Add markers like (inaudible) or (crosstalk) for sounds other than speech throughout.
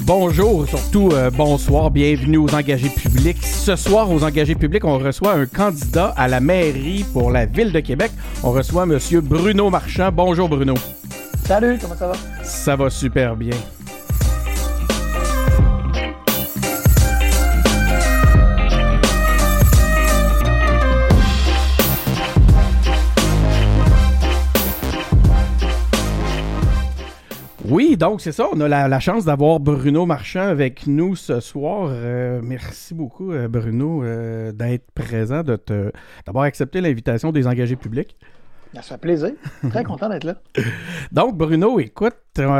Bonjour, surtout euh, bonsoir, bienvenue aux engagés publics. Ce soir, aux engagés publics, on reçoit un candidat à la mairie pour la ville de Québec. On reçoit Monsieur Bruno Marchand. Bonjour Bruno. Salut, comment ça va? Ça va super bien. Oui, donc c'est ça. On a la, chance d'avoir Bruno Marchand avec nous ce soir. Euh, merci beaucoup, euh, Bruno, euh, d'être présent, de d'avoir accepté l'invitation des engagés publics. Ça fait plaisir. Très content d'être là. (laughs) Donc, Bruno, écoute,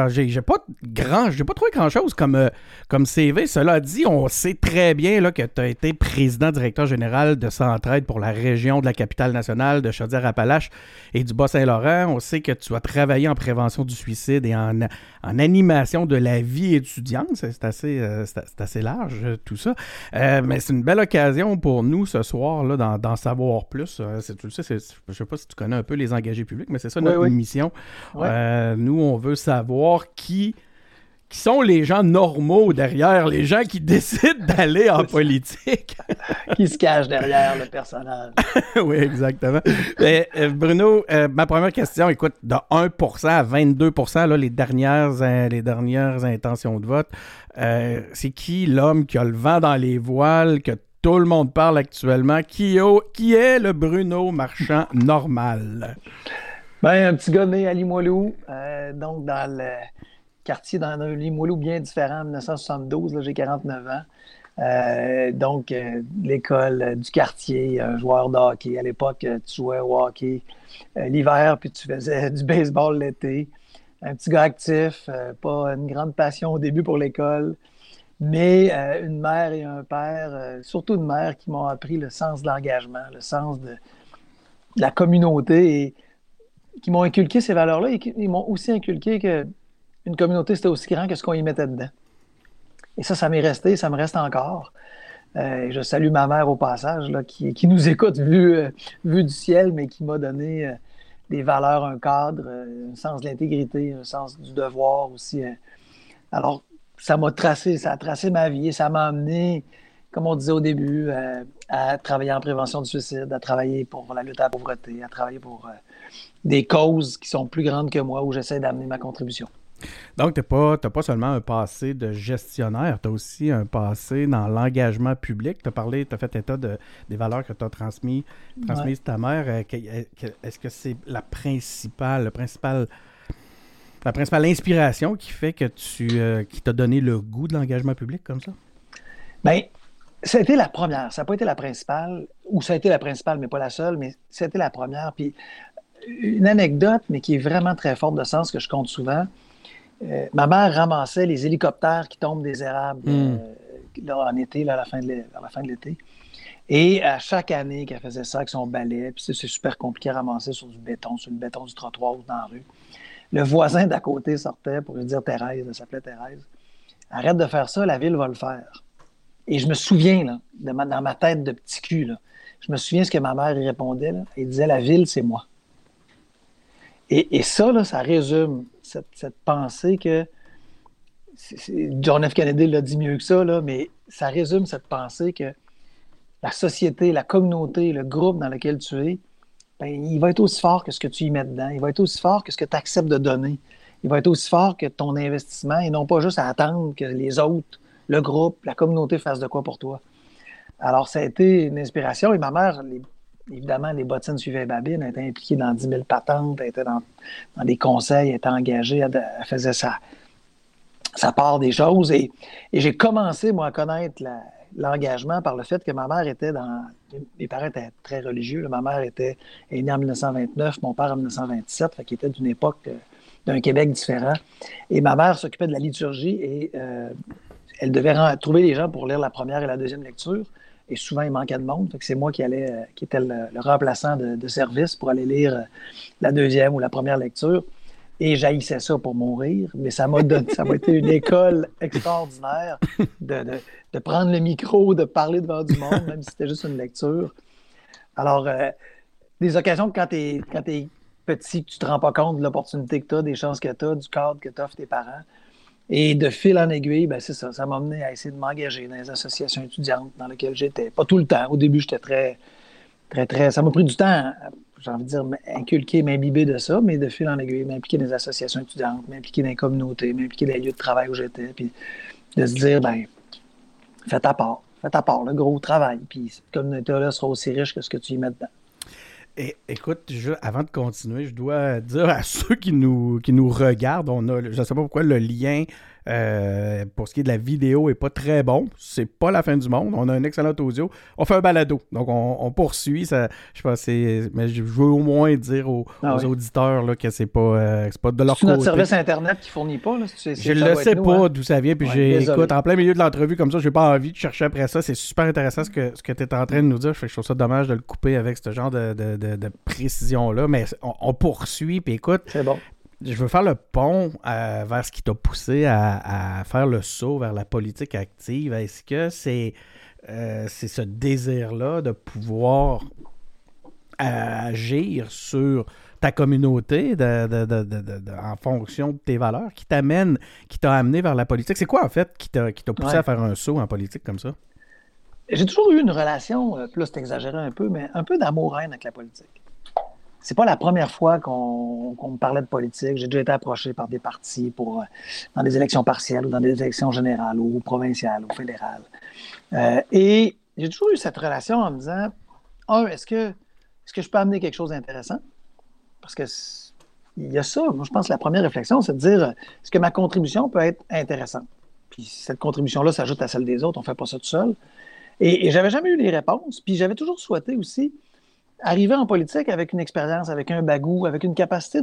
j'ai pas grand, j'ai pas trouvé grand chose comme, euh, comme CV. Cela dit, on sait très bien là, que tu as été président directeur général de Centraide pour la région de la capitale nationale de Chaudière-Appalaches et du Bas-Saint-Laurent. On sait que tu as travaillé en prévention du suicide et en, en animation de la vie étudiante. C'est assez, euh, assez large tout ça. mais c'est une belle occasion pour nous ce soir là, d'en savoir plus. tu le sais, je sais pas si tu connais un peu les engagés publics, mais c'est ça notre mission. nous, on veut savoir qui, qui sont les gens normaux derrière, les gens qui (laughs) décident d'aller en politique. (laughs) qui se cachent derrière le personnage. (laughs) oui, exactement. Mais, euh, Bruno, euh, ma première question, écoute, de 1% à 22%, là, les, dernières, euh, les dernières intentions de vote, c'est qui l'homme qui a le vent dans les voiles, que tout le monde parle actuellement, qui, qui est le Bruno Marchand normal? Ben, un petit gars né à Limoilou, euh, donc dans le quartier dans un Limoilou bien différent, en 1972, j'ai 49 ans. Euh, donc, euh, l'école du quartier, un joueur de hockey. À l'époque, tu jouais au hockey l'hiver, puis tu faisais (laughs) du baseball l'été. Un petit gars actif, pas une grande passion au début pour l'école, mais une mère et un père, surtout une mère qui m'ont appris le sens de l'engagement, le sens de, la communauté. Qui m'ont inculqué ces valeurs-là et qui m'ont aussi inculqué qu'une communauté, c'était aussi grand que ce qu'on y mettait dedans. Et ça, ça m'est resté, ça me reste encore. Euh, je salue ma mère au passage, qui, nous écoute vu, euh, vu du ciel, mais qui m'a donné euh, des valeurs, un cadre, un sens de l'intégrité, un sens du devoir aussi. alors, ça m'a tracé, ça a tracé ma vie ça m'a amené, comme on disait au début, à travailler en prévention du suicide, à travailler pour la lutte à la pauvreté, à travailler pour des causes qui sont plus grandes que moi où j'essaie d'amener ma contribution. Donc, tu n'as pas, seulement un passé de gestionnaire, tu as aussi un passé dans l'engagement public. Tu as parlé, tu as fait état de, des valeurs que tu as transmises transmis ta mère. Euh, est-ce que c'est la principale, le principal, la principale inspiration qui fait que tu euh, qui t'a donné le goût de l'engagement public comme ça? Bien, ça a été la première. Ça n'a pas été la principale, ou ça a été la principale, mais pas la seule, mais été la première. Puis une anecdote, mais qui est vraiment très forte de sens, que je compte souvent. Euh, ma mère ramassait les hélicoptères qui tombent des érables hmm. euh, en été, à la fin de l'été. Et à chaque année qu'elle faisait ça avec son balai, puis c'est super compliqué à ramasser sur du béton, sur le béton du trottoir ou dans la rue. Le voisin d'à côté sortait pour lui dire Thérèse, elle s'appelait Thérèse. Arrête de faire ça, la ville va le faire. Et je me souviens, là, dans ma tête de petit cul, je me souviens ce que ma mère répondait. Là, elle disait La ville, c'est moi. Et, ça, là, ça résume cette, pensée que. John F. Kennedy l'a dit mieux que ça, là, mais ça résume cette pensée que la société, la communauté, le groupe dans lequel tu es, ben, il va être aussi fort que ce que tu y mets dedans. Il va être aussi fort que ce que tu acceptes de donner. Il va être aussi fort que ton investissement et non pas juste à attendre que les autres, le groupe, la communauté fassent de quoi pour toi. Alors, ça a été une inspiration et ma mère, les évidemment, les bottines suivaient Babine, elle était impliquée dans 10 000 patentes, elle était dans, des conseils, elle était engagée, elle, faisait sa, part des choses. Et, j'ai commencé, moi, à connaître l'engagement par le fait que ma mère était dans. Mes parents étaient très religieux. Ma mère était née en 1929, mon père en 1927, fait qu'il était d'une époque d'un Québec différent. Et ma mère s'occupait de la liturgie et euh, elle devait trouver les gens pour lire la première et la deuxième lecture et souvent il manquait de monde. c'est moi qui allais, euh, qui était le, remplaçant de, service pour aller lire euh, la deuxième ou la première lecture. Et j'haïssais ça pour mourir, mais ça m'a ça m'a été une école extraordinaire de, prendre le micro, de parler devant du monde, même si c'était juste une lecture. Alors, euh, des occasions quand tu es, petit que tu te rends pas compte de l'opportunité que tu as, des chances que tu as, du cadre que t'offrent tes parents. Et de fil en aiguille, ben c'est ça. Ça m'a amené à essayer de m'engager dans les associations étudiantes dans lesquelles j'étais. Pas tout le temps. Au début, j'étais très, très, très. Ça m'a pris du temps, j'ai envie de dire, inculquer, m'imbiber de ça, mais de fil en aiguille, m'impliquer dans les associations étudiantes, m'impliquer dans les communautés, m'impliquer dans les lieux de travail où j'étais. Puis de se dire, ben, fais ta part. Fais ta part, le gros travail. Puis cette communauté-là sera aussi riche que ce que tu y mets dedans. Et, écoute, avant de continuer, je dois dire à ceux qui nous, qui nous regardent, on a, je ne sais pas pourquoi le lien euh, pour ce qui est de la vidéo est pas très bon. C'est pas la fin du monde. On a un excellent audio. On fait un balado. Donc, on, poursuit. Ça, je pense mais je veux au moins dire aux, ah auditeurs là, que c'est pas, euh, pas de leur côté. notre service Internet qui fournit pas. Là, je ne le sais pas hein? d'où ça vient. Puis j'écoute en plein milieu de l'entrevue comme ça. J'ai pas envie de chercher après ça. C'est super intéressant ce que, ce que tu es en train de nous dire. Je, trouve ça dommage de le couper avec ce genre de, de, précision-là. Mais on, on poursuit. Puis écoute, c'est bon je veux faire le pont euh, vers ce qui t'a poussé à, faire le saut vers la politique active. Est-ce que c'est euh, ce désir-là de pouvoir agir sur ta communauté en fonction de tes valeurs qui t'amène, qui t'a amené vers la politique? C'est quoi en fait qui t'a poussé à faire un saut en politique comme ça? J'ai toujours eu une relation, euh, plus exagéré un peu, mais un peu d'amour-haine avec la politique c'est pas la première fois qu'on me parlait de politique. J'ai déjà été approché par des partis pour, euh, dans des élections partielles ou dans des élections générales ou provinciales ou fédérales. Euh, et j'ai toujours eu cette relation en me disant, un, est-ce que, est que je peux amener quelque chose d'intéressant? Parce que il y a ça. Moi, je pense que la première réflexion, c'est de dire, est-ce que ma contribution peut être intéressante? Puis cette contribution-là s'ajoute à celle des autres, on ne fait pas ça tout seul. Et, et j'avais jamais eu les réponses. Puis j'avais toujours souhaité aussi arriver en politique avec une expérience, avec un bagou, avec une capacité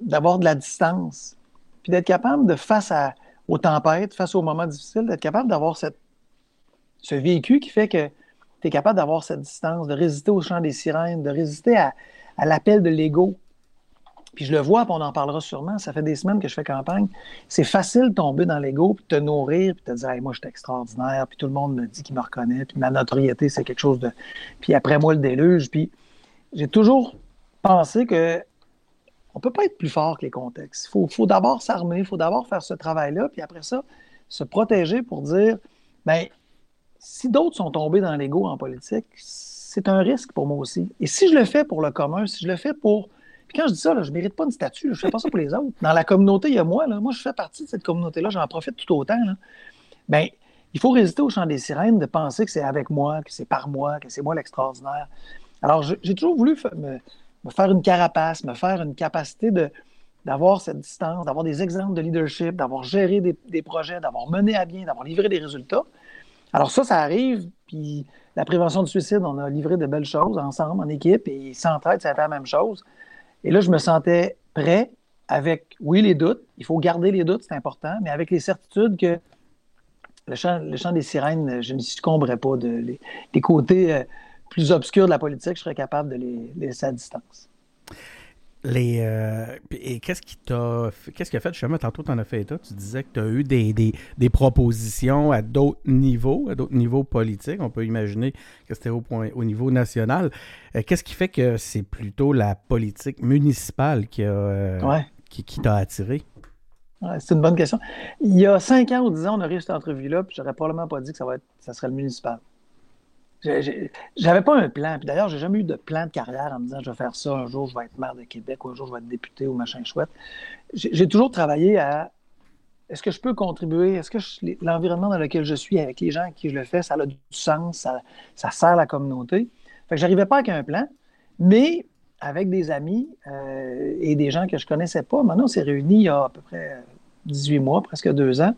d'avoir de la distance, puis d'être capable de, face à, aux tempêtes, face aux moments difficiles, d'être capable d'avoir ce vécu qui fait que tu es capable d'avoir cette distance, de résister au chant des sirènes, de résister à, à l'appel de l'ego, puis je le vois, puis on en parlera sûrement. Ça fait des semaines que je fais campagne. C'est facile de tomber dans l'ego, puis te nourrir, puis te dire moi, je suis extraordinaire, puis tout le monde me dit qu'il me reconnaît, puis ma notoriété, c'est quelque chose de. Puis après moi, le déluge. Puis j'ai toujours pensé que on peut pas être plus fort que les contextes. Il faut, faut d'abord s'armer, il faut d'abord faire ce travail-là, puis après ça, se protéger pour dire bien, si d'autres sont tombés dans l'ego en politique, c'est un risque pour moi aussi. Et si je le fais pour le commun, si je le fais pour puis quand je dis ça, je ne mérite pas une statue, je ne fais pas ça pour les autres. Dans la communauté, il y a moi. Moi, je fais partie de cette communauté-là, j'en profite tout autant. Bien, il faut résister au chant des sirènes de penser que c'est avec moi, que c'est par moi, que c'est moi l'extraordinaire. Alors, j'ai toujours voulu me, faire une carapace, me faire une capacité de, d'avoir cette distance, d'avoir des exemples de leadership, d'avoir géré des, projets, d'avoir mené à bien, d'avoir livré des résultats. Alors ça, ça arrive, puis la prévention du suicide, on a livré de belles choses ensemble, en équipe, et Centraide, ça a été la même chose. Et là, je me sentais prêt avec, oui, les doutes. Il faut garder les doutes, c'est important, mais avec les certitudes que le chant, des sirènes, je ne succomberais pas. De, les, côtés euh, plus obscurs de la politique, je serais capable de les laisser à distance. Les, euh, et qu'est-ce qui t'a qu'est-ce qui a fait justement tantôt tu en as fait état tu disais que tu as eu des, des, des, propositions à d'autres niveaux à d'autres niveaux politiques. On peut imaginer que c'était au point au niveau national. Euh, qu'est-ce qui fait que c'est plutôt la politique municipale qui a euh, qui, qui t'a attiré? C'est une bonne question. Il y a cinq ans ou dix ans on a eu cette entrevue là puis j'aurais probablement pas dit que ça va être ça serait le municipal j'avais pas un plan. Puis d'ailleurs, j'ai jamais eu de plan de carrière en me disant je vais faire ça, un jour je vais être maire de Québec, ou un jour je vais être député ou machin chouette. J'ai toujours travaillé à est-ce que je peux contribuer? Est-ce que l'environnement dans lequel je suis, avec les gens avec qui je le fais, ça a du sens, ça, ça sert la communauté? Fait que j'arrivais pas avec un plan, mais avec des amis euh, et des gens que je connaissais pas. Maintenant, on s'est réunis il y a à peu près 18 mois, presque deux ans,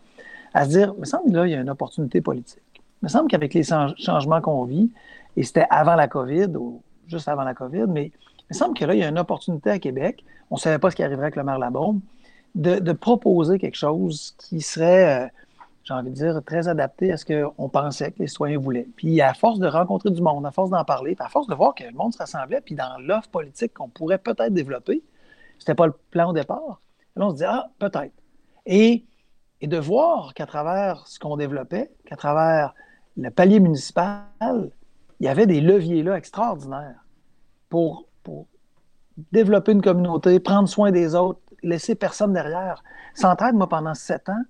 à se dire, il me semble là, il y a une opportunité politique. Il me semble qu'avec les changements qu'on vit, et c'était avant la COVID, ou juste avant la COVID, mais il me semble que là, il y a une opportunité à Québec. On ne savait pas ce qui arriverait avec le maire Labombe, de, de proposer quelque chose qui serait, euh, j'ai envie de dire, très adapté à ce qu'on pensait que les citoyens voulaient. Puis à force de rencontrer du monde, à force d'en parler, puis à force de voir que le monde se rassemblait, puis dans l'offre politique qu'on pourrait peut-être développer, c'était pas le plan au départ. Là, on se dit, ah, peut-être. Et, et de voir qu'à travers ce qu'on développait, qu'à travers le palier municipal, il y avait des leviers là extraordinaires pour, développer une communauté, prendre soin des autres, laisser personne derrière. Centraide, moi, pendant sept ans,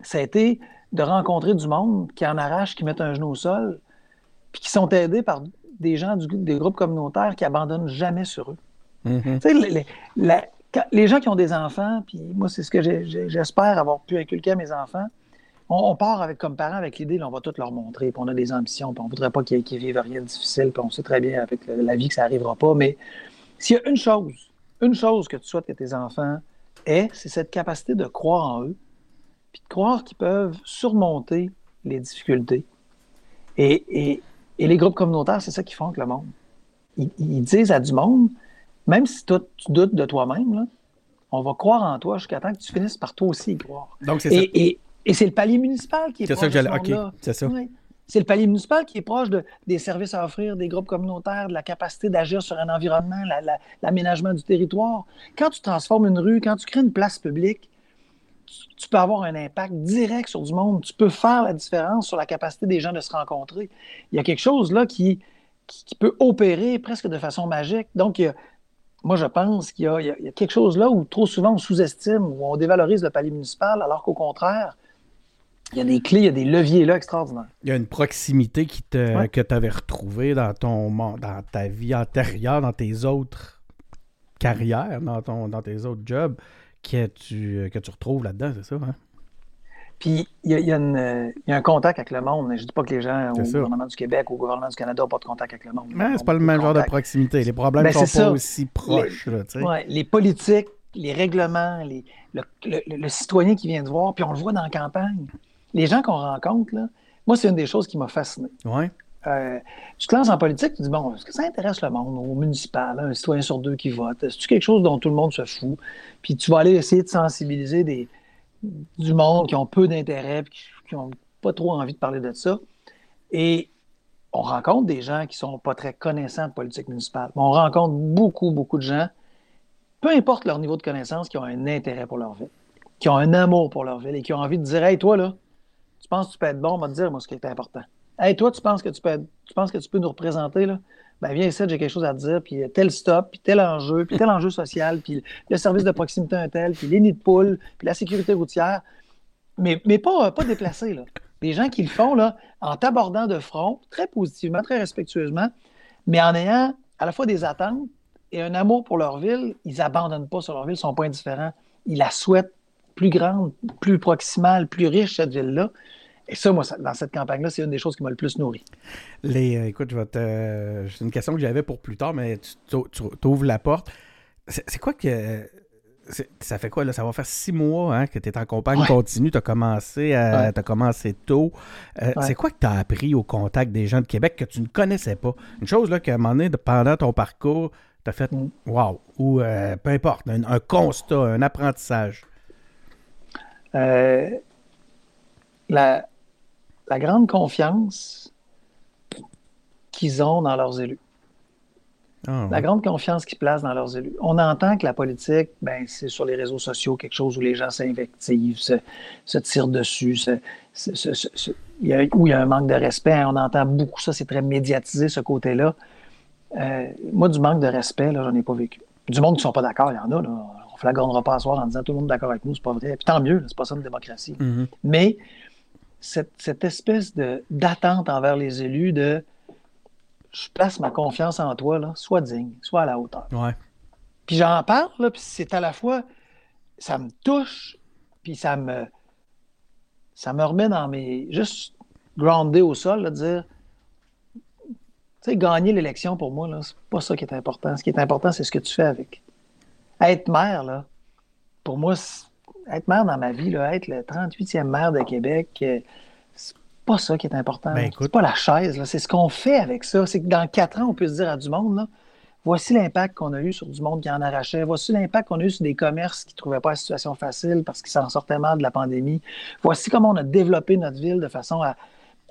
ça a été de rencontrer du monde qui en arrache, qui mettent un genou au sol, puis qui sont aidés par des gens du, des groupes communautaires qui abandonnent jamais sur eux. Mhm. Sais, les, les- la- quand- les gens qui ont des enfants, puis moi, c'est ce que j'espère avoir pu inculquer à mes enfants. On, on part avec, comme parents avec l'idée, on va tout leur montrer, puis on a des ambitions, puis on voudrait pas qu'ils qu'ils vivent rien de difficile, puis on sait très bien avec la vie que ça n'arrivera pas. Mais s'il y a une chose, une chose que tu souhaites que tes enfants aient, c'est cette capacité de croire en eux, puis de croire qu'ils peuvent surmonter les difficultés. Et, et- et les groupes communautaires, c'est ça qu'ils font avec le monde. Ils, ils disent à du monde, même si toi, tu doutes de toi-même, on va croire en toi jusqu'à temps que tu finisses par toi aussi y croire. Donc, c'est ça. Et, et- c'est le palier municipal qui est, proche ça que de ce c'est ça. Oui. C'est le palier municipal qui est proche de- des services à offrir, des groupes communautaires, de la capacité d'agir sur un environnement, la- la- l'aménagement du territoire. Quand tu transformes une rue, quand tu crées une place publique, tu, tu peux avoir un impact direct sur du monde. Tu peux faire la différence sur la capacité des gens de se rencontrer. Il y a quelque chose là qui, qui, qui peut opérer presque de façon magique. Donc, il y a- moi, je pense qu'il y a quelque chose là où trop souvent on sous-estime, où on dévalorise le palier municipal, alors qu'au contraire, il y a des clés, il y a des leviers là extraordinaires. Il y a une proximité qui te, Ouais. que tu avais retrouvée dans, ton, dans ta vie antérieure, dans tes autres carrières, dans, ton, dans tes autres jobs, que tu, que tu retrouves là-dedans, c'est ça? Hein? Puis il y a, il y a y un contact avec le monde. Je ne dis pas que les gens au ça. gouvernement du Québec ou au gouvernement du Canada n'ont pas de contact avec le monde. Mais c'est pas le même genre de proximité. Les problèmes Ben, sont pas aussi proches. là. Ouais, les politiques, les règlements, les- le, le- le citoyen qui vient de voir, puis on le voit dans la campagne. Les gens qu'on rencontre, là, moi, c'est une des choses qui m'a fasciné. Ouais. Euh, tu te lances en politique, tu te dis, bon, est-ce que ça intéresse le monde, au municipal, hein, un citoyen sur deux qui vote? C'est-tu quelque chose dont tout le monde se fout? Puis tu vas aller essayer de sensibiliser des, du monde qui ont peu d'intérêt, puis qui n'ont pas trop envie de parler de ça. Et on rencontre des gens qui sont pas très connaissants de politique municipale. Mais on rencontre beaucoup, beaucoup de gens, peu importe leur niveau de connaissance, qui ont un intérêt pour leur ville, qui ont un amour pour leur ville et qui ont envie de dire, hey, toi, là, tu penses que tu peux être bon, on va te dire, moi, ce qui est important. Hey, toi, tu penses que tu peux, tu penses que tu peux nous représenter, là? Ben, viens ici, j'ai quelque chose à te dire, puis tel stop, puis tel enjeu, puis tel enjeu social, puis le service de proximité un tel, puis les nids de poules, puis la sécurité routière. Mais, mais pas, pas déplacés, là. Des gens qui le font, là, en t'abordant de front, très positivement, très respectueusement, mais en ayant à la fois des attentes et un amour pour leur ville, ils abandonnent pas sur leur ville, ils sont pas indifférents. Ils la souhaitent plus grande, plus proximale, plus riche, cette ville-là. Et ça, moi, ça- dans cette campagne-là, c'est une des choses qui m'a le plus nourri. Les, euh, écoute, je vais te. euh, C'est une question que j'avais pour plus tard, mais tu ouvres la porte. C'est quoi que. Ça fait quoi, là? Ça va faire six mois hein, que tu es en campagne Ouais. continue. Tu as commencé, à- Ouais. t'as commencé tôt. Euh, Ouais. C'est quoi que tu as appris au contact des gens de Québec que tu ne connaissais pas? Une chose, là, qu'à un moment donné, pendant ton parcours, tu as fait Mm. wow, ou euh, peu importe, un, un constat, un apprentissage. Euh, la, la grande confiance qu'ils ont dans leurs élus. Ah, La grande confiance qu'ils placent dans leurs élus. On entend que la politique, ben, c'est sur les réseaux sociaux quelque chose où les gens s'invectivent, se, se tirent dessus, se- se- il a, où il y a un manque de respect. On entend beaucoup ça, c'est très médiatisé ce côté-là. Euh, moi, du manque de respect, là, j'en ai pas vécu. Du monde qui ne sont pas d'accord, il y en a. Là. On ne flagonnera pas à soir en disant tout le monde est d'accord avec nous, c'est pas vrai. Puis tant mieux, c'est pas ça une démocratie. mhm. Mais cette, cette espèce d'attente envers les élus de je place ma confiance en toi, là, sois digne, sois à la hauteur. Ouais. Puis j'en parle, là, puis c'est à la fois, ça me touche, puis ça me, ça me remet dans mes, juste groundé au sol, là, dire, tu sais, gagner l'élection pour moi, là, c'est pas ça qui est important. Ce qui est important, c'est ce que tu fais avec. Être maire, là, pour moi, être maire dans ma vie, là, être le 38e maire de Québec, euh, c'est pas ça qui est important. Ben, c'est pas la chaise, là, c'est ce qu'on fait avec ça. C'est que dans quatre ans, on peut se dire à du monde, là, voici l'impact qu'on a eu sur du monde qui en arrachait, voici l'impact qu'on a eu sur des commerces qui ne trouvaient pas la situation facile parce qu'ils s'en sortaient mal de la pandémie, voici comment on a développé notre ville de façon à,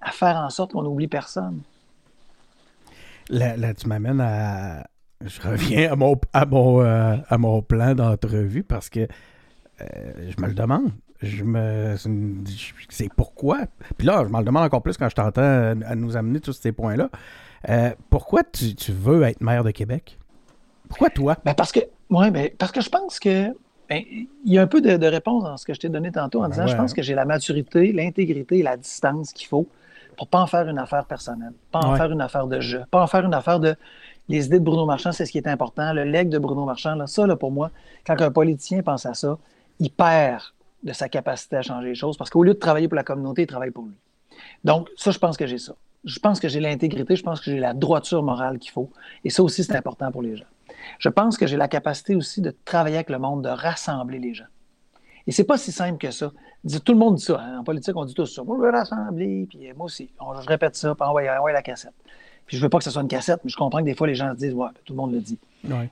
à faire en sorte qu'on n'oublie personne. Là, là, tu m'amènes à. Je reviens à mon, à mon, euh, à mon plan d'entrevue parce que euh, je me le demande. Je me. c'est pourquoi? Puis là, je me le demande encore plus quand je t'entends à nous amener tous ces points-là. Euh, pourquoi tu, tu veux être maire de Québec? Pourquoi toi? Ben parce que, ouais, ben parce que je pense que ben, il y a un peu de, réponse dans ce que je t'ai donné tantôt en ben disant je pense que j'ai la maturité, l'intégrité et la distance qu'il faut pour pas en faire une affaire personnelle, pas en faire une affaire de jeu, pas en faire une affaire de les idées de Bruno Marchand, c'est ce qui est important. Le leg de Bruno Marchand, là, ça, pour moi, quand un politicien pense à ça, il perd de sa capacité à changer les choses parce qu'au lieu de travailler pour la communauté, il travaille pour lui. Donc, ça, je pense que j'ai ça. Je pense que j'ai l'intégrité, je pense que j'ai la droiture morale qu'il faut. Et ça aussi, c'est important pour les gens. Je pense que j'ai la capacité aussi de travailler avec le monde, de rassembler les gens. Et c'est pas si simple que ça. Tout le monde dit ça. Hein. En politique, on dit tout ça. Moi, je veux rassembler, puis moi aussi. je répète ça, puis envoyer, la cassette. Puis je veux pas que ce soit une cassette, mais je comprends que des fois, les gens se disent, ouais, tout le monde le dit.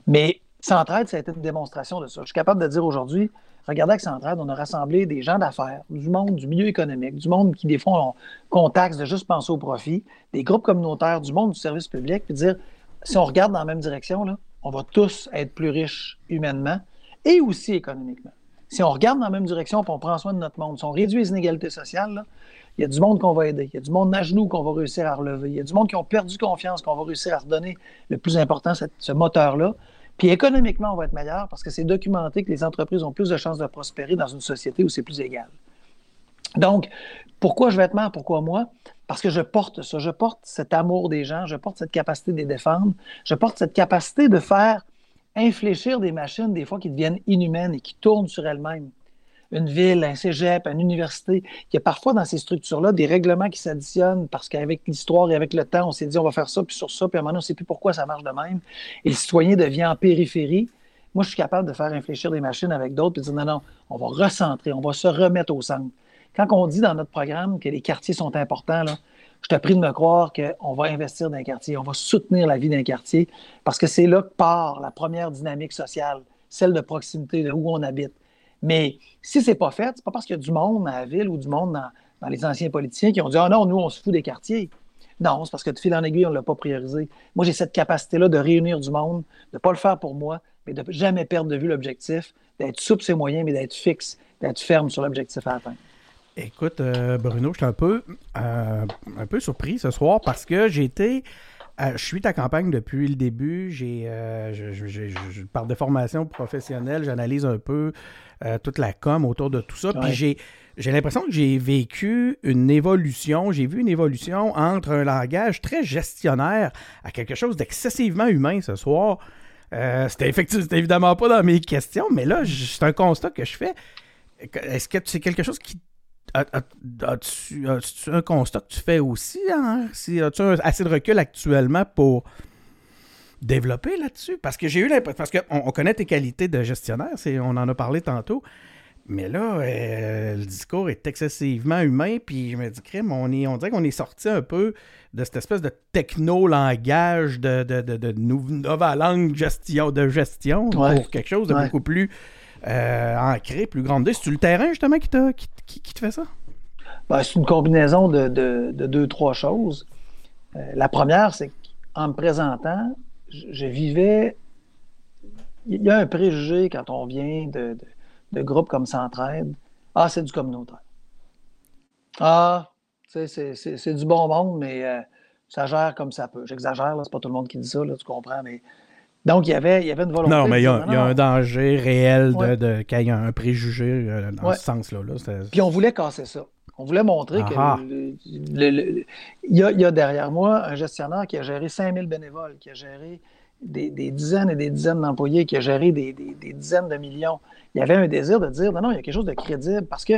Mais Centraide, ça a été une démonstration de ça. Je suis capable de dire aujourd'hui, regardez avec Centraide, on a rassemblé des gens d'affaires, du monde, du milieu économique, du monde qui, des fois, ont contacts de juste penser au profit, des groupes communautaires, du monde du service public, puis dire, si on regarde dans la même direction, là, on va tous être plus riches humainement et aussi économiquement. Si on regarde dans la même direction et on prend soin de notre monde, si on réduit les inégalités sociales, il y a du monde qu'on va aider. Il y a du monde à genoux qu'on va réussir à relever. Il y a du monde qui ont perdu confiance qu'on va réussir à redonner le plus important, ce moteur-là. Puis économiquement, on va être meilleur parce que c'est documenté que les entreprises ont plus de chances de prospérer dans une société où c'est plus égal. Donc, pourquoi je vais être maire? Pourquoi moi? Parce que je porte ça. Je porte cet amour des gens. Je porte cette capacité de les défendre. Je porte cette capacité de faire infléchir des machines, des fois, qui deviennent inhumaines et qui tournent sur elles-mêmes. Une ville, un cégep, une université, il y a parfois dans ces structures-là des règlements qui s'additionnent parce qu'avec l'histoire et avec le temps, on s'est dit on va faire ça, puis sur ça, puis à un moment on ne sait plus pourquoi ça marche de même. Et le citoyen devient en périphérie. Moi, je suis capable de faire infléchir des machines avec d'autres, de dire non, non, on va recentrer, on va se remettre au centre. Quand on dit dans notre programme que les quartiers sont importants, là, je te prie de me croire qu'on va investir dans un quartier, on va soutenir la vie d'un quartier, parce que c'est là que part la première dynamique sociale, celle de proximité, de où on habite. Mais si ce n'est pas fait, c'est pas parce qu'il y a du monde dans la ville ou du monde dans, les anciens politiciens qui ont dit Ah non, nous, on se fout des quartiers. Non, c'est parce que de fil en aiguille, on ne l'a pas priorisé. Moi, j'ai cette capacité-là de réunir du monde, de ne pas le faire pour moi, mais de jamais perdre de vue l'objectif, d'être souple ses moyens, mais d'être fixe, d'être ferme sur l'objectif à atteindre. Écoute, euh, Bruno, je suis un peu, euh, un peu surpris ce soir parce que j'ai été. Euh, je suis ta campagne depuis le début. J'ai, par des formations professionnelles, j'analyse un peu toute la com autour de tout ça. Puis j'ai, j'ai l'impression que j'ai vécu une évolution. J'ai vu une évolution entre un langage très gestionnaire à quelque chose d'excessivement humain ce soir. c'était effectivement, c'était évidemment pas dans mes questions, mais là, c'est un constat que je fais. Est-ce que c'est quelque chose qui As-tu un constat que tu fais aussi? Hein? As-tu assez de recul actuellement pour développer là-dessus? Parce que j'ai eu l'impression. Parce qu'on on connaît tes qualités de gestionnaire, on en a parlé tantôt. Mais là, euh, le discours est excessivement humain, puis je me dis, crème, on, est, on dirait qu'on est sorti un peu de cette espèce de techno-langage de, de, de, de, nouvelle langue gestion, de gestion pour quelque chose de beaucoup plus euh, ancré, plus grande. C'est-tu le terrain, justement, qui, qui, qui, te fait ça? Ben, c'est une combinaison de, deux, trois choses. Euh, la première, c'est qu'en me présentant, je, vivais. Il y a un préjugé quand on vient de, groupes comme Centraide. Ah, c'est du communautaire. Ah, c'est du bon monde, mais euh, ça gère comme ça peut. J'exagère, c'est pas tout le monde qui dit ça, là, tu comprends, mais donc, il y avait, il y avait une volonté. Non, mais il y a, un danger réel de, de qu'il y a un préjugé euh, dans ce sens-là. Puis on voulait casser ça. On voulait montrer qu'il y, y, a derrière moi un gestionnaire qui a géré 5000 bénévoles, qui a géré des, dizaines et des dizaines d'employés, qui a géré des, des, dizaines de millions. Il y avait un désir de dire non, non, il y a quelque chose de crédible. Parce que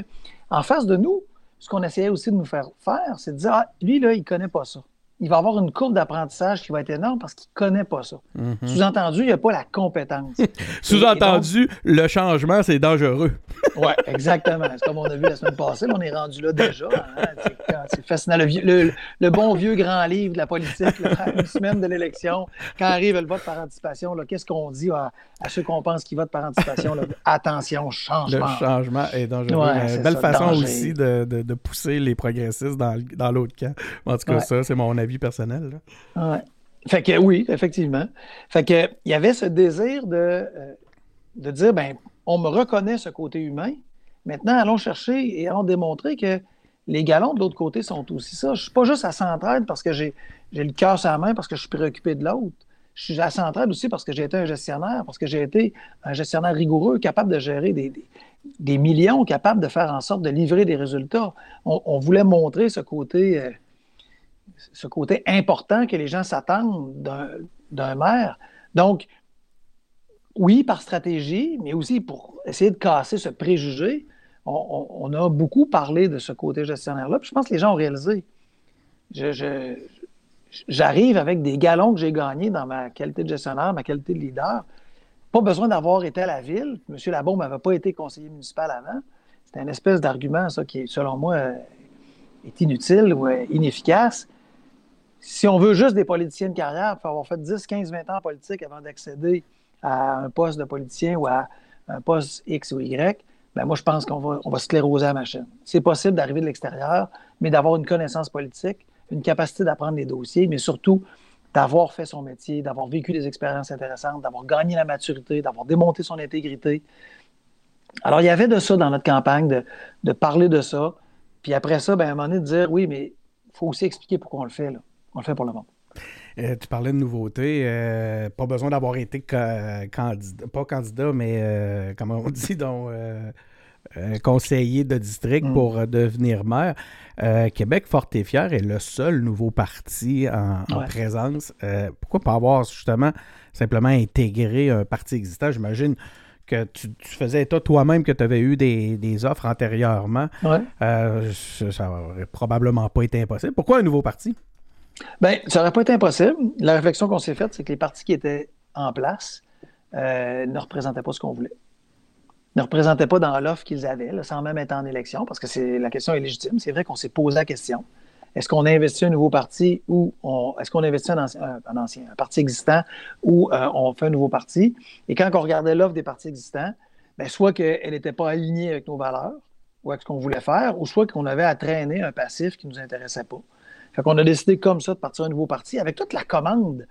en face de nous, ce qu'on essayait aussi de nous faire faire, c'est de dire ah, lui, là, il ne connaît pas ça il va avoir une courbe d'apprentissage qui va être énorme parce qu'il ne connaît pas ça. Mhm. Sous-entendu, il n'y a pas la compétence. (laughs) Sous-entendu, le changement, c'est dangereux. (laughs) oui, exactement. C'est comme on a vu la semaine passée, on est rendu là déjà. Hein. C'est fascinant. Le, bon vieux grand livre de la politique, (laughs) une semaine de l'élection, quand arrive le vote par anticipation, qu'est-ce qu'on dit à, ceux qu'on pense qu'ils votent par anticipation? Attention, changement. Le changement est dangereux. belle façon aussi de, pousser les progressistes dans, l'autre camp. En tout cas, ça, c'est mon avis personnel. Fait que oui, effectivement. Fait que il y avait ce désir de, euh, de dire ben, on me reconnaît ce côté humain. Maintenant, allons chercher et allons démontrer que les galons de l'autre côté sont aussi ça. Je ne suis pas juste à s'entraide parce que j'ai le cœur sur la main, parce que je suis préoccupé de l'autre. Je suis à la centrale aussi parce que j'ai été un gestionnaire, parce que j'ai été un gestionnaire rigoureux, capable de gérer des, des, millions, capable de faire en sorte de livrer des résultats. On, voulait montrer ce côté, euh, ce côté important que les gens s'attendent d'un maire. Donc, oui, par stratégie, mais aussi pour essayer de casser ce préjugé. On, a beaucoup parlé de ce côté gestionnaire-là, je pense que les gens ont réalisé. J'arrive avec des galons que j'ai gagnés dans ma qualité de gestionnaire, ma qualité de leader. Pas besoin d'avoir été à la ville. M. Labaume n'avait pas été conseiller municipal avant. C'est un espèce d'argument, ça, qui, selon moi, est inutile ou inefficace. Si on veut juste des politiciens de carrière, il faut avoir fait 10, 15, 20 ans en politique avant d'accéder à un poste de politicien ou à un poste X ou Y, ben moi, je pense qu'on va, on va scléroser la machine. C'est possible d'arriver de l'extérieur, mais d'avoir une connaissance politique, une capacité d'apprendre les dossiers, mais surtout d'avoir fait son métier, d'avoir vécu des expériences intéressantes, d'avoir gagné la maturité, d'avoir démonté son intégrité. Alors, il y avait de ça dans notre campagne, de, parler de ça. Puis après ça, ben, à un moment donné, de dire oui, mais il faut aussi expliquer pourquoi on le fait. Là. On le fait pour le monde. Euh, tu parlais de nouveautés. Euh, pas besoin d'avoir été candidat, pas candidat, mais euh, comment on (laughs) dit, donc conseiller de district mm. pour devenir maire. Québec Fort et Fier est le seul nouveau parti en, présence. pourquoi pas avoir justement simplement intégré un parti existant? J'imagine que tu, faisais état toi-même que tu avais eu des, offres antérieurement. ça n'aurait probablement pas été impossible. Pourquoi un nouveau parti? Bien, ça n'aurait pas été impossible. La réflexion qu'on s'est faite, c'est que les partis qui étaient en place euh, ne représentaient pas ce qu'on voulait. Ne représentaient pas dans l'offre qu'ils avaient, sans même être en élection, parce que c'est la question est légitime. C'est vrai qu'on s'est posé la question. Est-ce qu'on investit un nouveau parti ou est-ce qu'on investit un ancien, un, ancien, parti existant ou euh, on fait un nouveau parti? Et quand on regardait l'offre des partis existants, bien, soit qu'elle n'était pas alignée avec nos valeurs ou avec ce qu'on voulait faire, ou soit qu'on avait à traîner un passif qui ne nous intéressait pas. Fait qu'on a décidé comme ça de partir un nouveau parti avec toute la commande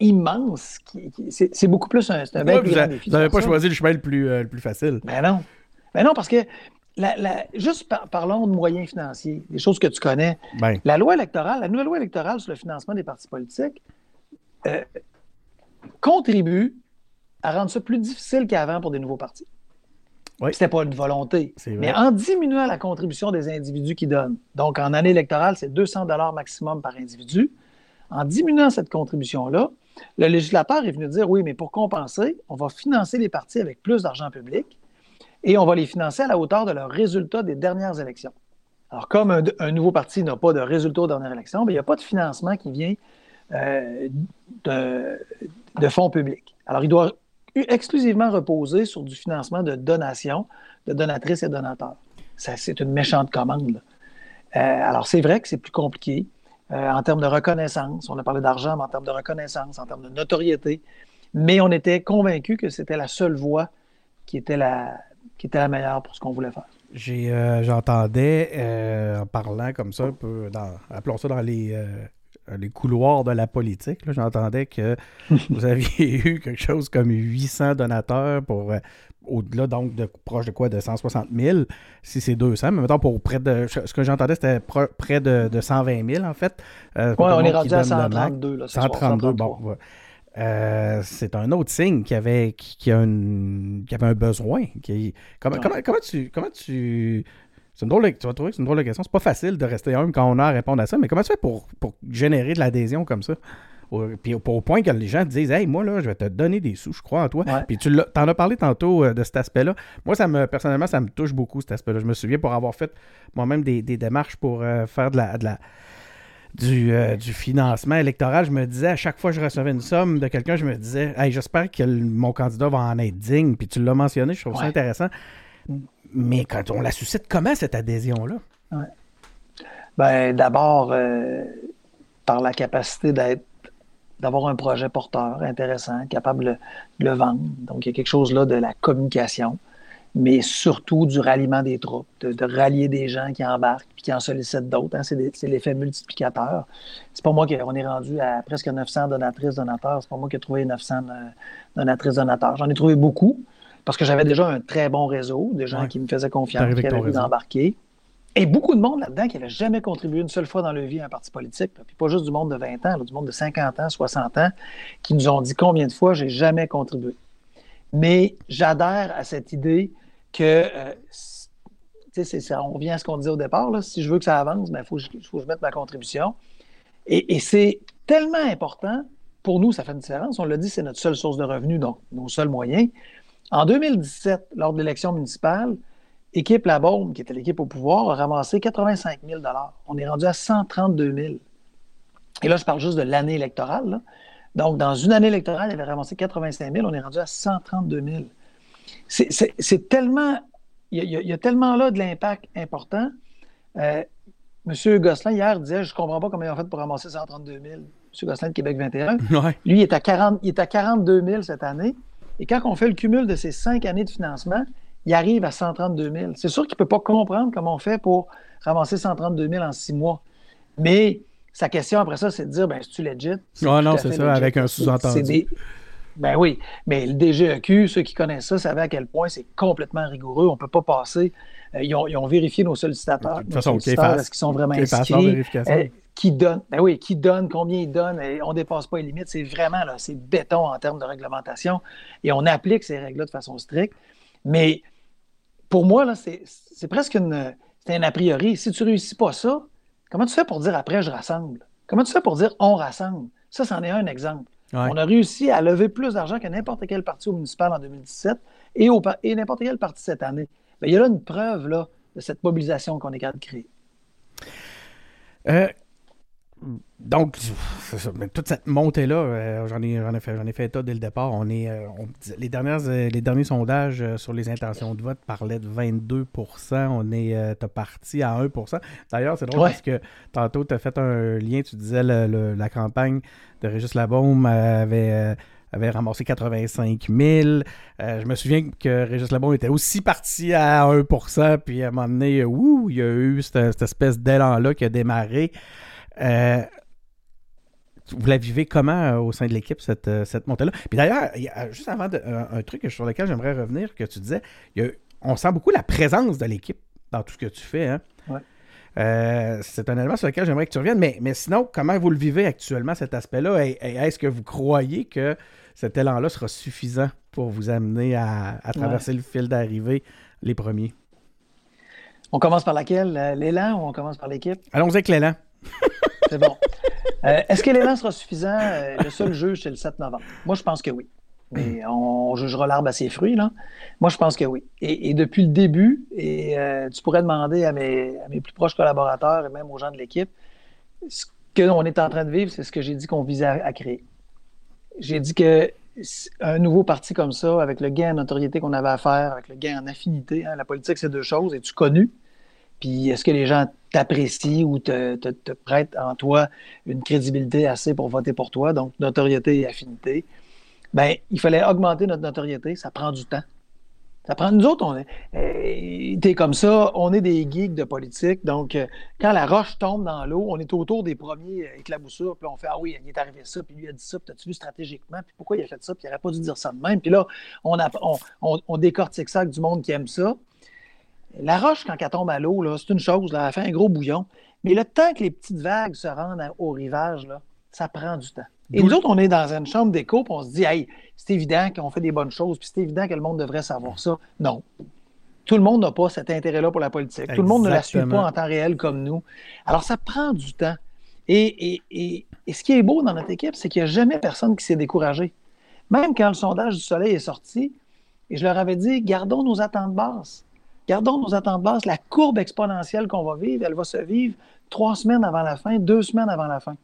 immense. Qui, c'est, beaucoup plus un, c'est un Vous n'avez pas choisi le chemin le plus, euh, le plus facile. Ben non. Ben non, parce que la, juste parlons de moyens financiers, des choses que tu connais. Ben. La loi électorale, la nouvelle loi électorale sur le financement des partis politiques euh, contribue à rendre ça plus difficile qu'avant pour des nouveaux partis. Oui. C'était pas une volonté. Mais en diminuant la contribution des individus qui donnent, donc en année électorale, c'est 200 dollars maximum par individu, en diminuant cette contribution-là, le législateur est venu dire oui, mais pour compenser, on va financer les partis avec plus d'argent public et on va les financer à la hauteur de leurs résultats des dernières élections. Alors, comme un, nouveau parti n'a pas de résultats aux dernières élections, ben, il n'y a pas de financement qui vient euh, de, de fonds publics. Alors, il doit exclusivement reposé sur du financement de donations, de donatrices et donateurs. C'est une méchante commande. Euh, alors, c'est vrai que c'est plus compliqué euh, en termes de reconnaissance. On a parlé d'argent, mais en termes de reconnaissance, en termes de notoriété. Mais on était convaincus que c'était la seule voie qui était la, qui était la meilleure pour ce qu'on voulait faire. Euh, j'entendais, en parlant comme ça, un peu dans, appelons ça dans les les couloirs de la politique. J'entendais que (laughs) vous aviez eu quelque chose comme 800 donateurs pour euh, au-delà donc de proche de quoi? De 160 000 si c'est 200 mais mettons pour près de ce que j'entendais c'était près de, 120 000 en fait euh, oui on est rendu à 132 là, 132 bon c'est un autre signe qu'il y avait qui, a un, qui avait un besoin qui, comment, comment, comment tu comment tu c'est une drôle de, tu vas trouver que c'est une drôle de question. C'est pas facile de rester humble quand on a à répondre à ça, mais comment tu fais pour, pour générer de l'adhésion comme ça? Au, puis au, point que les gens te disent Hey, moi, là, je vais te donner des sous, je crois en toi. Puis tu en as parlé tantôt euh, de cet aspect-là. Moi, ça me personnellement, ça me touche beaucoup, cet aspect-là. Je me souviens pour avoir fait moi-même des, démarches pour euh, faire de la, de la du, euh, du, financement électoral, je me disais, à chaque fois que je recevais une somme de quelqu'un, je me disais, hey, j'espère que mon candidat va en être digne. Puis tu l'as mentionné, je trouve ça intéressant. Mais quand on la suscite, comment cette adhésion-là? Ben, d'abord, euh, par la capacité d'être d'avoir un projet porteur intéressant, capable de le vendre. Donc, il y a quelque chose là de la communication, mais surtout du ralliement des troupes, de, rallier des gens qui embarquent puis qui en sollicitent d'autres. Hein. C'est l'effet multiplicateur. C'est pas moi qui on est rendu à presque 900 donatrices, donateurs. C'est pas moi qui ai trouvé 900 euh, donatrices, donateurs. J'en ai trouvé beaucoup parce que j'avais déjà un très bon réseau, des gens qui me faisaient confiance, qui avaient envie d'embarquer. Et beaucoup de monde là-dedans qui n'avait jamais contribué une seule fois dans leur vie à un parti politique, puis pas juste du monde de 20 ans, du monde de 50 ans, 60 ans, qui nous ont dit combien de fois j'ai jamais contribué. Mais j'adhère à cette idée que, euh, ça, on vient à ce qu'on disait au départ, là, si je veux que ça avance, il ben, faut, faut, que je mette ma contribution. Et, et c'est tellement important, pour nous, ça fait une différence. On l'a dit, c'est notre seule source de revenus, donc nos seuls moyens. En 2017, lors de l'élection municipale, Équipe La Baume, qui était l'équipe au pouvoir, a ramassé 85 000 On est rendu à 132 000 Et là, je parle juste de l'année électorale. Donc, dans une année électorale, il avait ramassé 85 000 On est rendu à 132 000 C'est tellement... Il y, a, tellement là de l'impact important. Euh, M. Gosselin, hier, disait Je ne comprends pas comment ils ont fait pour ramasser 132 000. M. Gosselin de Québec 21. Lui, il est, à 40, il est à 42 000 cette année. Et quand on fait le cumul de ces cinq années de financement, il arrive à 132 000. C'est sûr qu'il ne peut pas comprendre comment on fait pour ramasser 132 000 en six mois. Mais sa question après ça, c'est de dire, ben, est-ce tu legit? Ah non, c'est ça, avec un sous-entendu. Ben oui, mais le DGEQ, ceux qui connaissent ça, savaient à quel point c'est complètement rigoureux. On ne peut pas passer. Euh, ils, ont, vérifié nos sollicitateurs. De toute façon, est-ce qu'ils sont vraiment inscrits? Qui donne, ben oui, qui donne, combien ils donnent, et on ne dépasse pas les limites. C'est vraiment, là, c'est béton en termes de réglementation. Et on applique ces règles-là de façon stricte. Mais pour moi, là, c'est, presque une, c'est un a priori. Si tu ne réussis pas ça, comment tu fais pour dire après je rassemble? Comment tu fais pour dire on rassemble? Ça, c'en est un exemple. On a réussi à lever plus d'argent que n'importe quel parti au municipal en 2017 et, au, et n'importe quel parti cette année. il y a là une preuve là, de cette mobilisation qu'on est capable de créer. Euh, donc, toute cette montée-là, euh, j'en ai, ai, fait, ai fait état dès le départ. On est, euh, les, dernières, euh, les derniers sondages sur les intentions de vote parlaient de 22% On est parti à 1 D'ailleurs, c'est drôle parce que tantôt, tu as fait un lien, tu disais la campagne de Régis Labaume avait avait ramassé 85 000. je me souviens que Régis Labaume était aussi parti à 1 puis à un moment donné, ouh, il y a eu cette, cette espèce d'élan-là qui a démarré. Euh, vous la vivez comment euh, au sein de l'équipe, cette, euh, cette montée-là? Puis d'ailleurs, juste avant, un, truc sur lequel j'aimerais revenir, que tu disais, on sent beaucoup la présence de l'équipe dans tout ce que tu fais. Hein? c'est un élément sur lequel j'aimerais que tu reviennes. Mais, mais sinon, comment vous le vivez actuellement, cet aspect-là? Et, est-ce que vous croyez que cet élan-là sera suffisant pour vous amener à, traverser le fil d'arrivée les premiers? On commence par laquelle? L'élan ou on commence par l'équipe? Allons avec l'élan. (laughs) C'est bon. Euh, est-ce que l'élan sera suffisant? Euh, le seul juge, c'est le 7 novembre. Moi, je pense que oui. Mais on jugera l'arbre à ses fruits, là. Moi, je pense que oui. Et, depuis le début, et euh, tu pourrais demander à mes, plus proches collaborateurs et même aux gens de l'équipe, ce qu'on est en train de vivre, c'est ce que j'ai dit qu'on visait à, créer. J'ai dit que un nouveau parti comme ça, avec le gain en notoriété qu'on avait à faire, avec le gain en affinité, hein, la politique, c'est deux choses. Es-tu connu? Puis est-ce que les gens t'apprécient ou te, te, prêtent en toi une crédibilité assez pour voter pour toi, donc notoriété et affinité? Bien, il fallait augmenter notre notoriété, ça prend du temps. Ça prend, nous autres, on est, euh, t'es comme ça, on est des geeks de politique, donc euh, quand la roche tombe dans l'eau, on est autour des premiers éclaboussures, puis on fait, ah oui, il est arrivé ça, puis lui a dit ça, puis as-tu vu stratégiquement, puis pourquoi il a ça, puis il n'aurait pas dû dire ça de même, puis là, on, a, on, on décortique ça avec du monde qui aime ça, la roche, quand elle tombe à l'eau, c'est une chose, là, elle fait un gros bouillon. Mais le temps que les petites vagues se rendent au rivage, là, ça prend du temps. Et nous autres, on est dans une chambre d'écho, puis on se dit, hey, c'est évident qu'on fait des bonnes choses, puis c'est évident que le monde devrait savoir ça. Non. Tout le monde n'a pas cet intérêt-là pour la politique. Tout le monde ne la suit pas en temps réel comme nous. Alors, ça prend du temps. Et, et ce qui est beau dans notre équipe, c'est qu'il n'y a jamais personne qui s'est découragé. Même quand le sondage du Soleil est sorti, et je leur avais dit, gardons nos attentes basses. Gardons nos attentes basses. La courbe exponentielle qu'on va vivre, elle va se vivre trois semaines avant la fin, deux semaines avant la fin.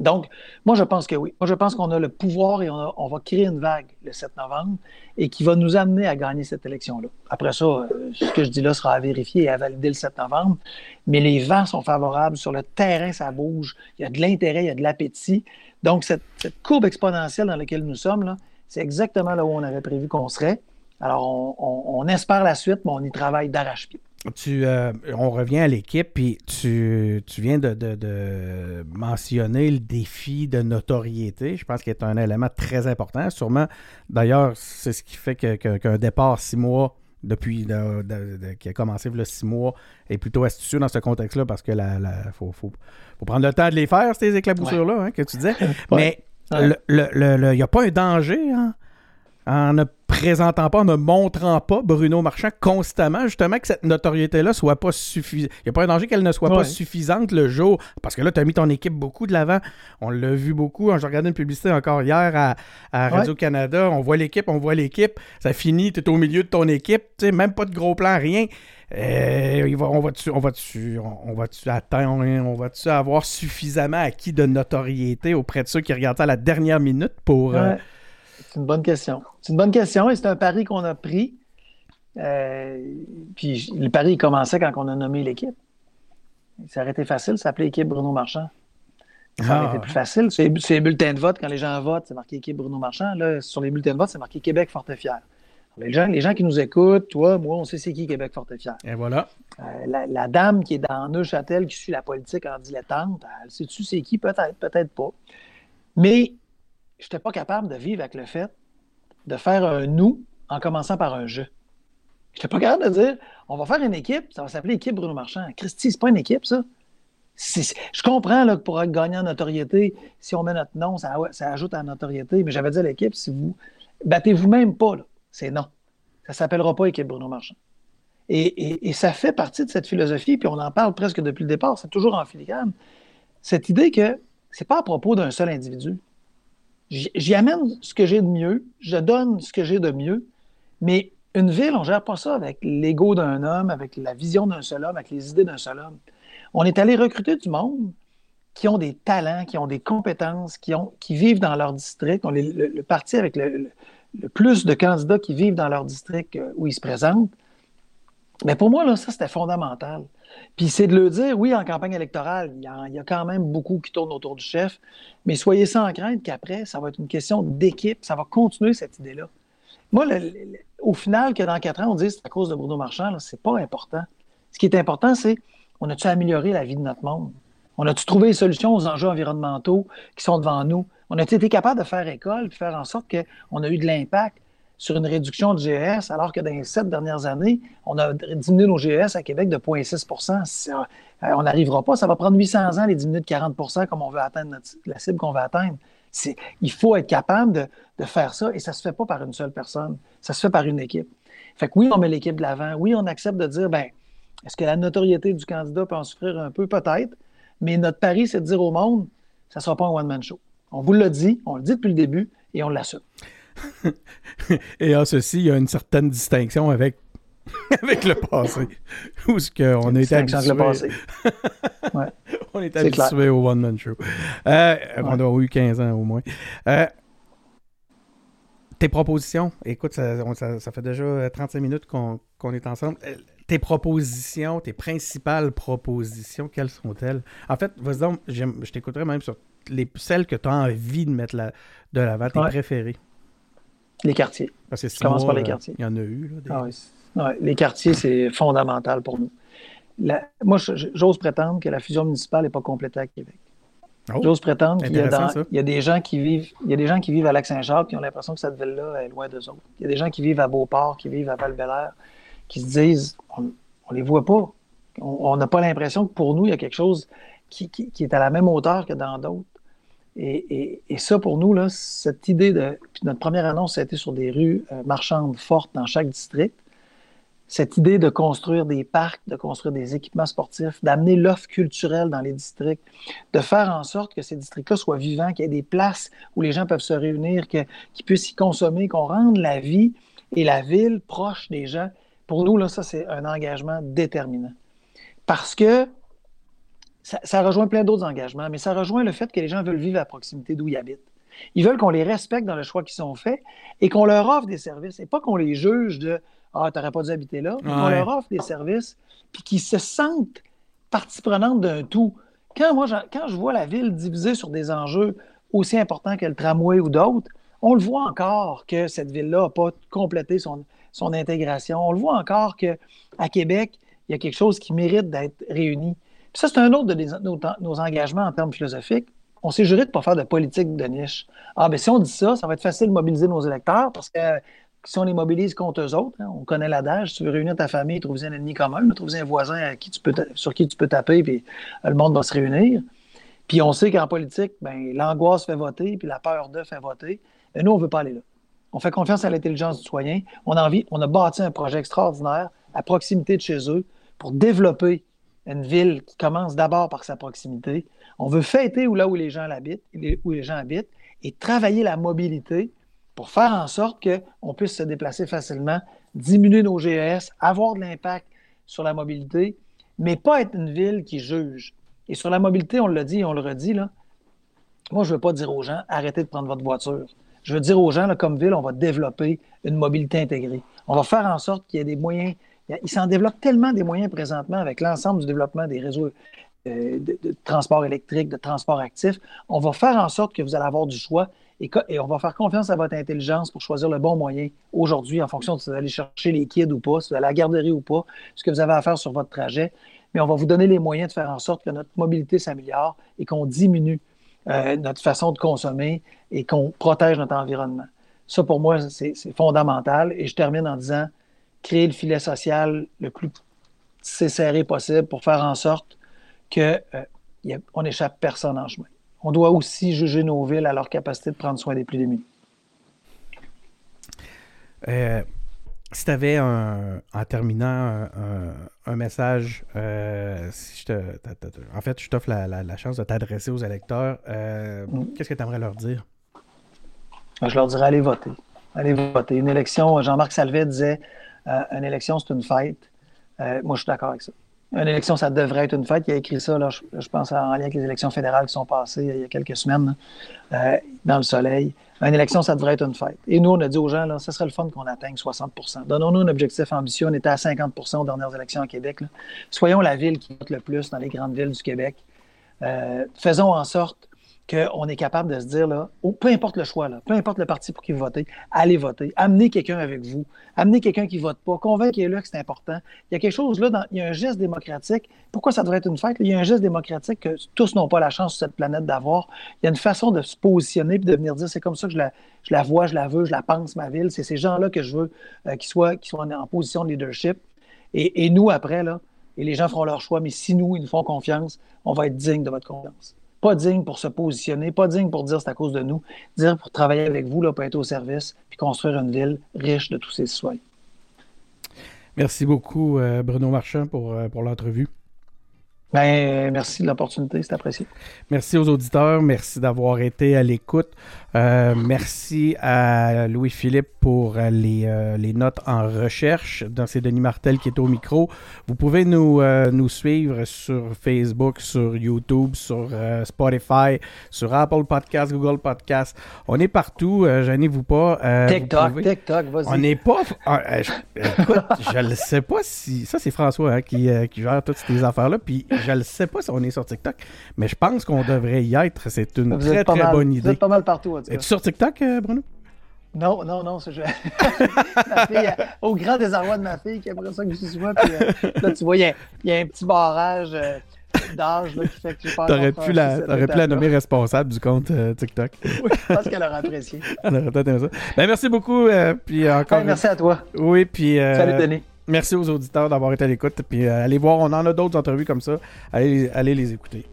Donc, moi, je pense que oui. Moi, je pense qu'on a le pouvoir et on, va créer une vague le 7 novembre et qui va nous amener à gagner cette élection-là. Après ça, euh, ce que je dis là sera à vérifier et à valider le 7 novembre. Mais les vents sont favorables. Sur le terrain, ça bouge. Il y a de l'intérêt, il y a de l'appétit. Donc, cette, courbe exponentielle dans laquelle nous sommes, c'est exactement là où on avait prévu qu'on serait. Alors, on, espère la suite, mais on y travaille d'arrache-pied. Tu, euh, on revient à l'équipe, puis tu, viens de, mentionner le défi de notoriété. Je pense qu'il est un élément très important. Sûrement, d'ailleurs, c'est ce qui fait qu'un départ six mois depuis qui a commencé a six mois, est plutôt astucieux dans ce contexte-là parce que la, faut, faut, prendre le temps de les faire, ces éclaboussures-là, hein, que tu disais. (laughs) Mais il n'y a pas un danger hein, en ne présentant pas, en ne montrant pas Bruno Marchand constamment, justement, que cette notoriété-là soit pas suffisante. Il n'y a pas un danger qu'elle ne soit pas suffisante le jour. Parce que là, tu as mis ton équipe beaucoup de l'avant. On l'a vu beaucoup. J'ai regardé une publicité encore hier à, Radio-Canada. On voit l'équipe, on voit l'équipe. Ça finit, tu es au milieu de ton équipe. Tu sais, même pas de gros plan, rien. Euh, on va-tu on va on va atteindre, on va-tu avoir suffisamment acquis de notoriété auprès de ceux qui regardent ça à la dernière minute pour. Euh, c'est une bonne question. C'est une bonne question et c'est un pari qu'on a pris. Euh, puis le pari commençait quand on a nommé l'équipe. Ça aurait été facile, ça s'appelait équipe Bruno Marchand. Ça aurait été ah. plus facile. Sur les, bulletins de vote, quand les gens votent, c'est marqué équipe Bruno Marchand. Là, sur les bulletins de vote, c'est marqué Québec Fort et Fier. Les gens, les gens qui nous écoutent, toi, moi, on sait c'est qui Québec Fort et voilà. Euh, la, dame qui est dans Neuchâtel, qui suit la politique en dilettante, elle sait-tu c'est qui? Peut-être, peut-être pas. Mais je n'étais pas capable de vivre avec le fait de faire un nous en commençant par un je. Je n'étais pas capable de dire on va faire une équipe, ça va s'appeler équipe Bruno Marchand. Christy, c'est pas une équipe, ça. Je comprends là, que pour gagner en notoriété, si on met notre nom, ça, ajoute à la notoriété, mais j'avais dit à l'équipe, si vous battez-vous même pas, c'est non. Ça ne s'appellera pas équipe Bruno Marchand. Et, ça fait partie de cette philosophie, puis on en parle presque depuis le départ, c'est toujours en filigrane. Cette idée que c'est pas à propos d'un seul individu j'y amène ce que j'ai de mieux, je donne ce que j'ai de mieux, mais une ville, on ne gère pas ça avec l'ego d'un homme, avec la vision d'un seul homme, avec les idées d'un seul homme. On est allé recruter du monde qui ont des talents, qui ont des compétences, qui, ont, qui vivent dans leur district. On est le, parti avec le, plus de candidats qui vivent dans leur district euh, où ils se présentent. Mais pour moi, là, ça, c'était fondamental. Puis c'est de le dire, oui, en campagne électorale, il y, a, quand même beaucoup qui tournent autour du chef, mais soyez sans crainte qu'après, ça va être une question d'équipe, ça va continuer cette idée-là. Moi, au final, que dans quatre ans, on dise c'est à cause de Bruno Marchand, c'est pas important. Ce qui est important, c'est on a-tu amélioré la vie de notre monde? On a-tu trouvé des solutions aux enjeux environnementaux qui sont devant nous? On a-tu été capable de faire école et faire en sorte qu'on a eu de l'impact? Sur une réduction de GES, alors que dans les sept dernières années, on a diminué nos GES à Québec de 0,6% euh, On n'arrivera pas. Ça va prendre 800 ans, les diminuer de 40% comme on veut atteindre la cible qu'on veut atteindre. Il faut être capable de, faire ça et ça ne se fait pas par une seule personne. Ça se fait par une équipe. Fait que oui, on met l'équipe de l'avant. Oui, on accepte de dire, ben, est-ce que la notoriété du candidat peut en souffrir un peu? Peut-être. Mais notre pari, c'est de dire au monde, ça ne sera pas un one-man show. On vous l'a dit, on le dit depuis le début et on l'assume. (laughs) Et en ceci, il y a une certaine distinction avec, (laughs) avec le passé. (laughs) Où ce qu'on été habitué. ouais. on est habitué au one-man show. Euh, On a eu 15 ans au moins. Euh, tes propositions, écoute, ça, ça, fait déjà 35 minutes qu'on est ensemble. Euh, tes propositions, tes principales propositions, quelles sont-elles? En fait, vas-y je t'écouterai même sur les, celles que tu as envie de mettre de l'avant, tes préférées. Les quartiers. Parce que commence par les quartiers. Il y en a eu. Là, ah les quartiers, c'est fondamental pour nous. moi, j'ose prétendre que la fusion municipale n'est pas complétée à Québec. Oh, j'ose prétendre qu'il y, a des gens qui vivent, il y a des gens qui vivent à Lac-Saint-Jacques qui ont l'impression que cette ville-là est loin d'eux autres. Il y a des gens qui vivent à Beauport, qui vivent à val qui se disent on ne les voit pas. On n'a pas l'impression que pour nous, il y a quelque chose qui, qui est à la même hauteur que dans d'autres. Et, ça, pour nous, cette idée de. Puis notre première annonce, ça a été sur des rues euh, marchandes fortes dans chaque district. Cette idée de construire des parcs, de construire des équipements sportifs, d'amener l'offre culturelle dans les districts, de faire en sorte que ces districts-là soient vivants, qu'il y ait des places où les gens peuvent se réunir, qu'ils puissent y consommer, qu'on rende la vie et la ville proche des gens. Pour nous, ça, c'est un engagement déterminant. Parce que ça, rejoint plein d'autres engagements, mais ça rejoint le fait que les gens veulent vivre à proximité d'où ils habitent. Ils veulent qu'on les respecte dans le choix qui sont faits et qu'on leur offre des services et pas qu'on les juge de Ah, tu n'aurais pas dû habiter là, mais qu'on leur offre des services puis qu'ils se sentent partie prenante d'un tout. Quand moi, quand je vois la ville divisée sur des enjeux aussi importants que le tramway ou d'autres, on le voit encore que cette ville-là n'a pas complété son, son intégration. On le voit encore qu'à Québec, il y a quelque chose qui mérite d'être réuni ça, c'est un autre de nos, engagements en termes philosophiques. On s'est juré de ne pas faire de politique de niche. Ah, ben si on dit ça, ça va être facile de mobiliser nos électeurs parce que si on les mobilise contre eux autres, hein, on connaît l'adage, si tu veux réunir ta famille, trouve un ennemi commun, trouve un voisin sur qui tu peux taper, puis le monde va se réunir. Puis on sait qu'en politique, ben, l'angoisse fait voter, puis la peur de fait voter. Et nous, on ne veut pas aller là. On fait confiance à l'intelligence du citoyen. On a envie, on a bâti un projet extraordinaire à proximité de chez eux pour développer une ville qui commence d'abord par sa proximité. On veut fêter où là où les gens habitent, et travailler la mobilité pour faire en sorte qu'on puisse se déplacer facilement, diminuer nos GES, avoir de l'impact sur la mobilité, mais pas être une ville qui juge. Et sur la mobilité, on l'a dit et on le redit, moi, je ne veux pas dire aux gens, arrêtez de prendre votre voiture. Je veux dire aux gens, là, comme ville, on va développer une mobilité intégrée. On va faire en sorte qu'il y ait des moyens. Il s'en développe tellement des moyens présentement avec l'ensemble du développement des réseaux euh, de, transport électrique, de transport actif. On va faire en sorte que vous allez avoir du choix et, on va faire confiance à votre intelligence pour choisir le bon moyen aujourd'hui en fonction de si vous allez chercher les kids ou pas, si vous allez à la garderie ou pas, ce que vous avez à faire sur votre trajet. Mais on va vous donner les moyens de faire en sorte que notre mobilité s'améliore et qu'on diminue euh, notre façon de consommer et qu'on protège notre environnement. Ça, pour moi, c'est fondamental. Et je termine en disant créer le filet social le plus serré possible pour faire en sorte qu'on euh, n'échappe personne en chemin on doit aussi juger nos villes à leur capacité de prendre soin des plus démunis. Euh, si tu avais en terminant un, message, euh, si je en fait, je t'offre la, chance de t'adresser aux électeurs, euh, mm. qu'est-ce que tu aimerais leur dire? Je leur dirais allez voter. Allez voter. Une élection, Jean-Marc Salvet disait une élection, c'est une fête. moi, je suis d'accord avec ça. Une élection, ça devrait être une fête. Il a écrit ça, là, je, pense, en lien avec les élections fédérales qui sont passées il y a quelques semaines, euh, dans le soleil. Une élection, ça devrait être une fête. Et nous, on a dit aux gens, là, ce serait le fun qu'on atteigne 60% Donnons-nous un objectif ambitieux. On était à 50% aux dernières élections au Québec. Soyons la ville qui vote le plus dans les grandes villes du Québec. Euh, faisons en sorte qu'on est capable de se dire, là, peu importe le choix, là, peu importe le parti pour qui vous votez, allez voter. Amenez quelqu'un avec vous. Amenez quelqu'un qui ne vote pas. Convaincez-le que c'est important. Il y a quelque chose là, dans, il y a un geste démocratique. Pourquoi ça devrait être une fête? Il y a un geste démocratique que tous n'ont pas la chance sur cette planète d'avoir. Il y a une façon de se positionner et de venir dire, c'est comme ça que je la, vois, je la veux, je la pense, ma ville. C'est ces gens-là que je veux euh, qu'ils soient, soient en position de leadership. Et, et nous, après, là, et les gens feront leur choix, mais si nous, ils nous font confiance, on va être digne de votre confiance pas digne pour se positionner, pas digne pour dire c'est à cause de nous, dire pour travailler avec vous, pour être au service, puis construire une ville riche de tous ses citoyens. Merci beaucoup, euh, Bruno Marchand, pour, euh, pour l'entrevue. Ben, merci de l'opportunité, c'est apprécié. Merci aux auditeurs, merci d'avoir été à l'écoute. Euh, merci à Louis-Philippe pour euh, les, euh, les, notes en recherche. C'est Denis Martel qui est au micro. Vous pouvez nous, nous suivre sur Facebook, sur YouTube, sur Spotify, sur Apple Podcast, Google Podcast. On est partout, gênez-vous pas. TikTok, TikTok, vas-y. On n'est pas... Ah, je, écoute, je ne sais pas si... Ça, c'est François hein, qui, qui gère toutes ces affaires-là. Puis je ne sais pas si on est sur TikTok, mais je pense qu'on devrait y être. C'est une très, très bonne idée. Vous êtes pas mal partout, Es-tu sur TikTok, euh, Bruno? Non, non, non, c'est (laughs) je... fille, euh, au grand désarroi de ma fille qui aimerait ça que je sois. Puis, euh, là, tu vois, il y, a un petit barrage d'âge qui fait que j'ai pas T'aurais pu, la, aurais pu la nommer responsable du compte TikTok. oui, je pense qu'elle aurait apprécié. (laughs) Elle aurait peut-être aimé ça. Ben, merci beaucoup. puis encore. merci à toi. Oui, puis. Salut, Denis. Merci aux auditeurs d'avoir été à l'écoute. Puis allez voir, on en a d'autres entrevues comme ça. Allez, allez les écouter.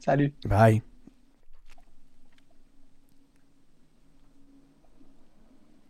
Salut. Bye.